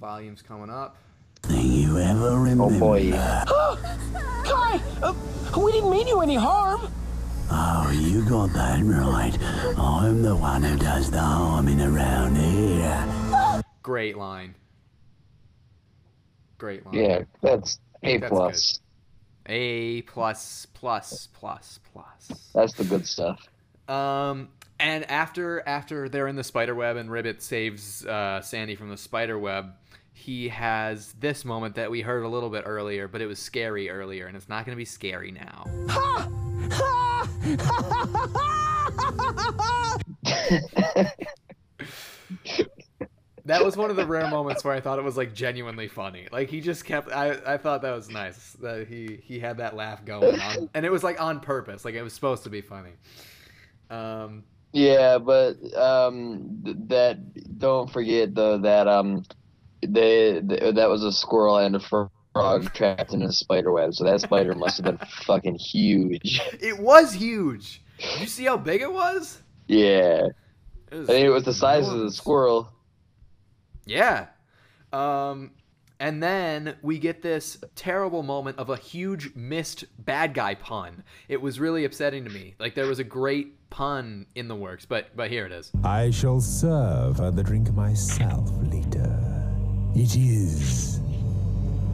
Volume's coming up. Thing you ever remember. Oh boy. Kai, uh, we didn't mean you any harm. Oh, you got that right. I'm the one who does the harming around here. Great line. Great line. Yeah, that's A That's plus. A plus plus plus plus. That's the good stuff. Um, and after after they're in the spider web and Ribbit saves uh, Sandy from the spider web, he has this moment that we heard a little bit earlier, but it was scary earlier, and it's not going to be scary now. That was one of the rare moments where I thought it was like genuinely funny. Like he just kept. I, I thought that was nice that he he had that laugh going on, and it was like on purpose. Like it was supposed to be funny. Um, Yeah, but um, th- that don't forget though that um, they th- that was a squirrel and a frog trapped in a spider web. So that spider must have been fucking huge. it was huge. Did you see how big it was? Yeah, It was I think it was the size of the squirrel. Yeah. Um, And then we get this terrible moment of a huge missed bad guy pun. It was really upsetting to me. Like there was a great pun in the works, but but here it is. I shall serve the drink myself later. It is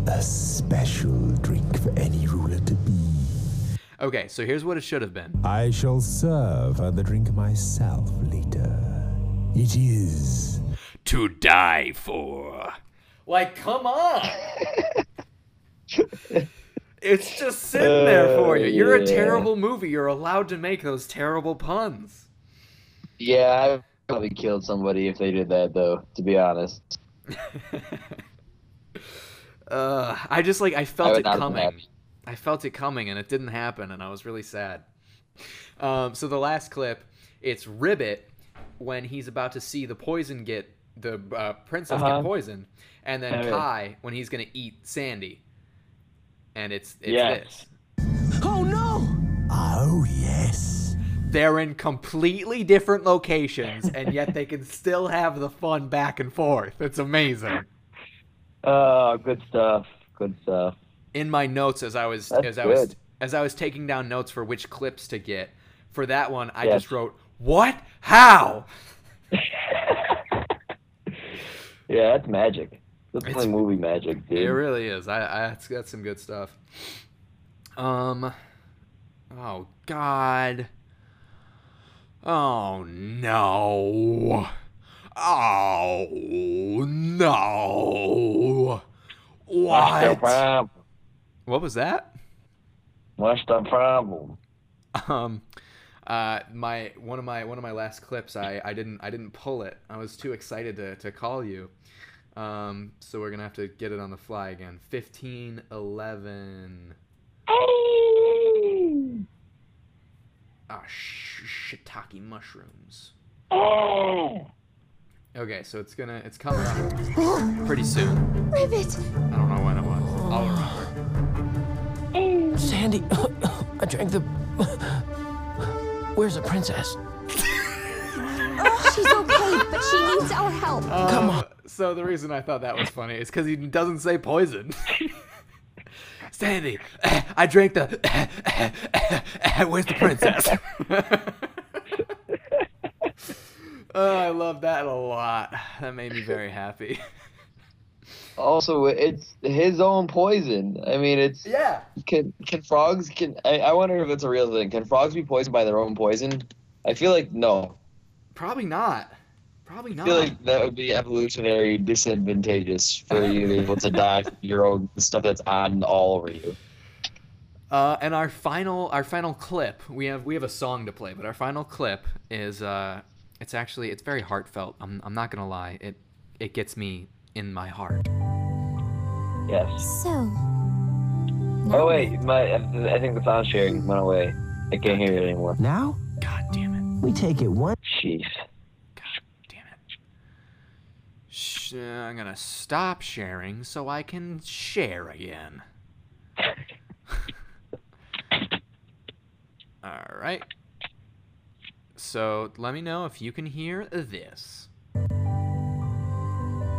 a special drink for any ruler to be. Okay, so here's what it should have been. I shall serve the drink myself later. It is To die for. Like, come on. it's just sitting there for you. You're a terrible movie. You're allowed to make those terrible puns. Yeah, I probably killed somebody if they did that, though. To be honest, Uh, I just like I I felt would it not have been coming. I felt it coming, and it didn't happen, and I was really sad. Um, so the last clip, it's Ribbit when he's about to see the poison get the uh, princess Uh-huh. get poisoned, and then Oh, yeah. Kai when he's gonna eat Sandy, and it's it's Yes. this. Oh no! Oh, yes. They're in completely different locations, and yet they can still have the fun back and forth. It's amazing. Oh, good stuff. Good stuff. in my notes as I was That's as I was as I was taking down notes for which clips to get. For that one, I Yes. just wrote what, how. Yeah, that's magic. That's It's- like movie magic, dude. It really is. I, I that's some good stuff. Um. Oh God. Oh no. Oh no. The What? problem? What was that? What's the problem? um uh my one of my one of my last clips i i didn't i didn't pull it i was too excited to to call you um so we're gonna have to get it on the fly again 15 11 ah sh- shiitake mushrooms Oh! okay so it's gonna it's coming up pretty soon Ribbit! i don't know when it was i'll remember Sandy, I drank the. Where's the princess? Oh, she's okay, but she needs our help. Come on. So the reason I thought that was funny is because he doesn't say poison. Sandy, I drank the. Where's the princess? oh, I love that a lot. That made me very happy. Also, it's his own poison. I mean, it's Yeah. can can frogs can I, I wonder if it's a real thing. Can frogs be poisoned by their own poison? I feel like no. Probably not. Probably not. I feel like that would be evolutionary disadvantageous for you to be able to die from your own stuff that's on all over you. Uh, and our final our final clip, we have we have a song to play, but our final clip is uh, it's actually it's very heartfelt. I'm I'm not gonna lie, it it gets me in my heart. Yes. So. Oh wait, my I think the sound sharing went away. I can't hear it anymore. Now, God damn it! we take it one. Jeez. God damn it! Sh- uh, I'm gonna stop sharing so I can share again. All right. So let me know if you can hear this.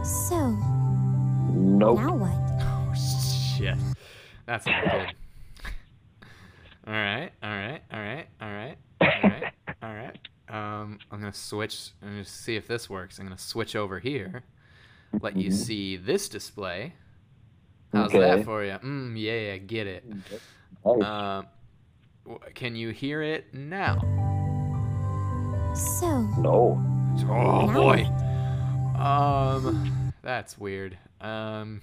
So. Nope. Now what? Oh shit. That's not good. All right, all right, all right, all right, all right, all right. Um, I'm gonna switch and just see if this works. I'm gonna switch over here. Let you see this display. How's Okay. that for you? Mm, yeah, get it. Nice. Um, w- can you hear it now? So. no. Oh Now boy. Um, that's weird. Um.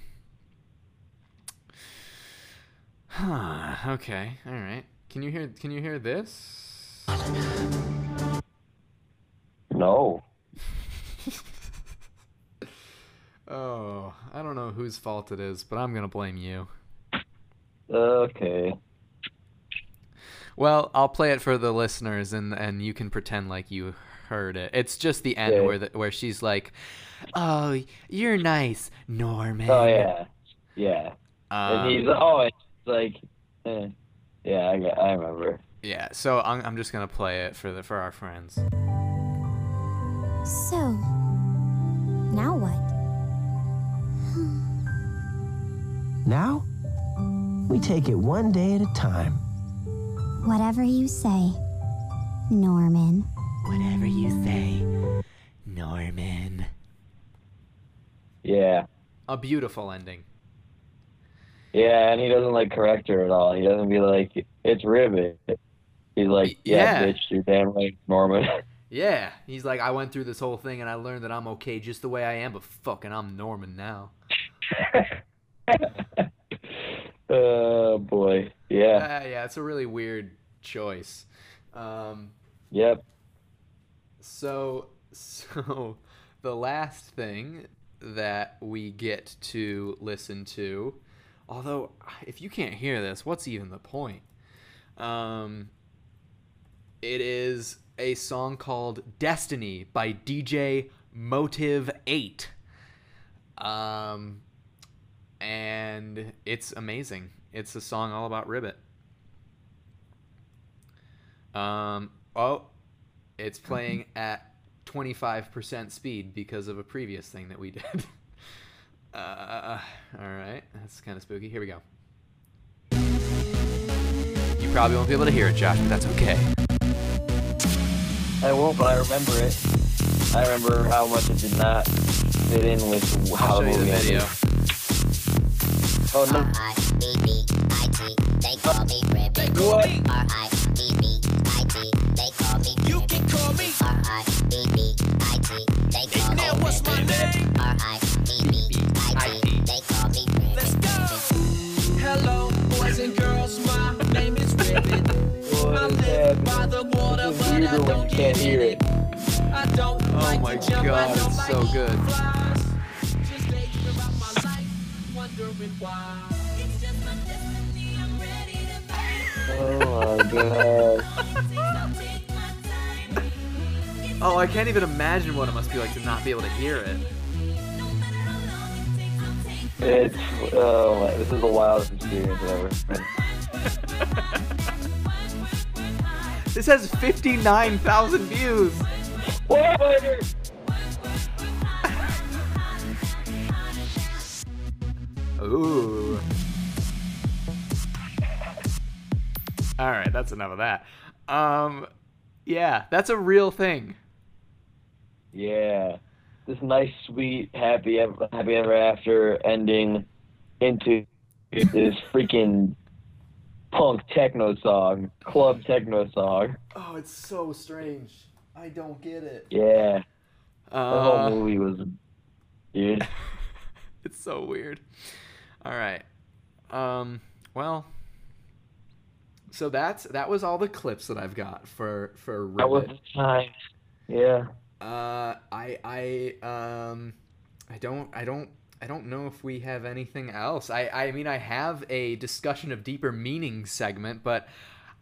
Huh, okay. All right. Can you hear? Can you hear this? No. Oh, I don't know whose fault it is, but I'm gonna blame you. Okay. Well, I'll play it for the listeners, and and you can pretend like you heard it. It's just the end Okay. where the, where she's like, "Oh, you're nice, Norman." Oh yeah. Yeah. Um, and he's oh it's like eh. Yeah, I I remember. yeah. So I'm I'm just gonna play it for the for our friends. So. Now what? Now, we take it one day at a time. Whatever you say, Norman. Whatever you say, Norman. Yeah. A beautiful ending. Yeah, and he doesn't like correct her at all. He doesn't be like, "It's Ribbit." He's like, "Yeah, Yeah. bitch, you're damn right, Norman." Yeah, he's like, I went through this whole thing and I learned that I'm okay just the way I am, but fucking I'm Norman now. oh boy, yeah, Uh, yeah, it's a really weird choice. Um, yep. so, so the last thing that we get to listen to, although if you can't hear this, what's even the point? Um, it is a song called Destiny by DJ Motive 8. Um, and it's amazing. It's a song all about Ribbit. Um, oh, it's playing at 25% speed because of a previous thing that we did. uh, all right, that's kind of spooky. Here we go. You probably won't be able to hear it, Josh, but that's okay. I won't, but I remember it. I remember how much it did not fit in with I'll how show the you the video. ended. Oh no! They call me Ribbit. What? R-I-B-B-I-T. They call me You can call me R-I-B-B-I-T. They call me what's my name? R-I-B-B-I-T. They call me Ribbit. Let's go. Hello, boys and girls. My name is Ribbit. I live by the water, but I don't get hear it. I don't Oh like my to jump, I god, it's so good. flies. Oh my god! Oh, I can't even imagine what it must be like to not be able to hear it. It's oh my, this is the wildest experience I've ever. This has 59,000 views. What? Ooh. All right, that's enough of that. Um, yeah, that's a real thing. Yeah, this nice, sweet, happy, ev- happy ever after ending into this freaking punk techno song, club techno song. Oh, it's so strange. I don't get it. Yeah, the whole Uh, movie was, dude. it's so weird. All right. Um, well, so that's that was all the clips that I've got for for That was Ribbit. Yeah. Uh, I I um, I don't I don't I don't know if we have anything else. I I mean I have a discussion of deeper meaning segment, but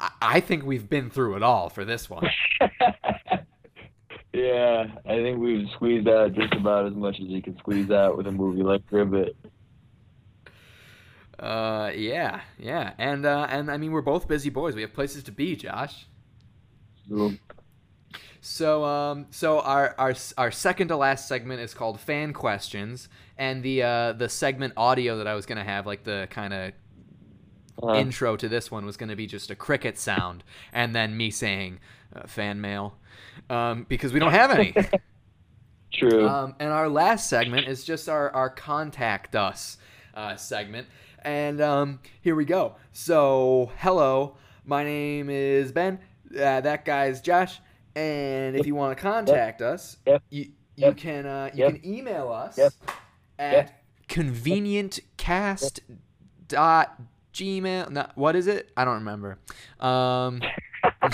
I, I think we've been through it all for this one. Yeah, I think we've squeezed out just about as much as you can squeeze out with a movie like Ribbit. Uh, yeah, yeah, and uh, and I mean we're both busy boys. We have places to be, Josh. So um, so our our our second to last segment is called fan questions, and the uh the segment audio that I was gonna have, like the kind of Uh, intro to this one was going to be just a cricket sound and then me saying uh, fan mail um, because we don't have any. True. Um, and our last segment is just our, our contact us uh, segment. And um, here we go. So, hello, my name is Ben. Uh, that guy's Josh. And if you want to contact us, Yep. you, you Yep. can uh, you Yep. can email us Yep. at Yep. convenientcast dot gmail no, what is it i don't remember um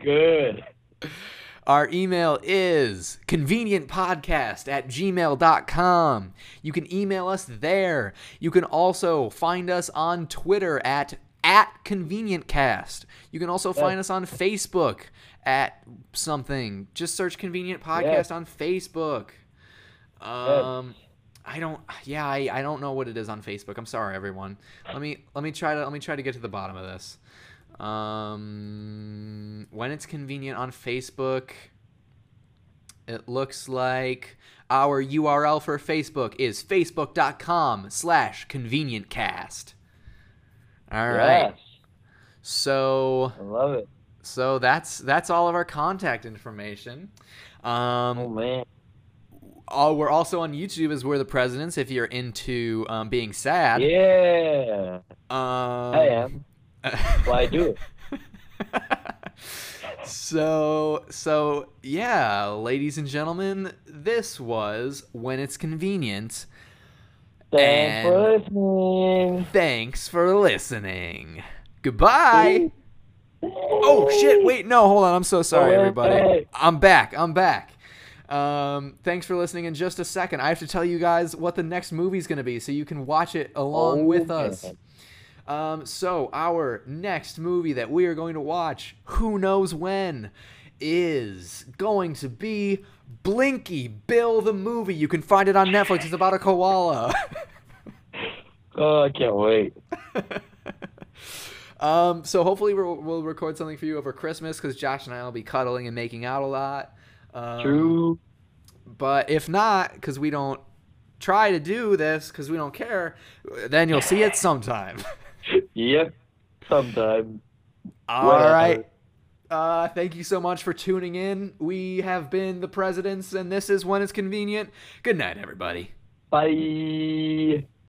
Good. Our email is convenientpodcast at gmail.com. You can email us there. You can also find us on Twitter at at convenientcast. You can also find us on Facebook at something. Just search convenient podcast Yes. on Facebook. Um I don't yeah, I, I don't know what it is on Facebook. I'm sorry everyone. Let me let me try to let me try to get to the bottom of this. Um when it's convenient on Facebook, it looks like our URL for Facebook is facebook.com slash convenientcast. All right. Yes. So I love it. so that's that's all of our contact information. Um, Oh man. oh, we're also on YouTube as We're the Presidents if you're into um, being sad. Yeah. Um, I am. Well, I do it. so so yeah, ladies and gentlemen, this was when it's convenient. Thanks for listening. Thanks for listening. Goodbye. Oh shit! Wait, no, hold on. I'm so sorry, everybody. I'm back. I'm back. Um, thanks for listening. In just a second, I have to tell you guys what the next movie's going to be, so you can watch it along with us. Um, so our next movie that we are going to watch, who knows when, is going to be Blinky Bill the movie. You can find it on Netflix. It's about a koala. Oh, I can't wait. um, so hopefully we'll, we'll record something for you over Christmas because Josh and I will be cuddling and making out a lot. Um, True. But if not, because we don't try to do this because we don't care, then you'll see it sometime. Yep. Sometime. All Whatever. right. Uh, thank you so much for tuning in. We have been the presidents, and this is when it's convenient. Good night, everybody. Bye.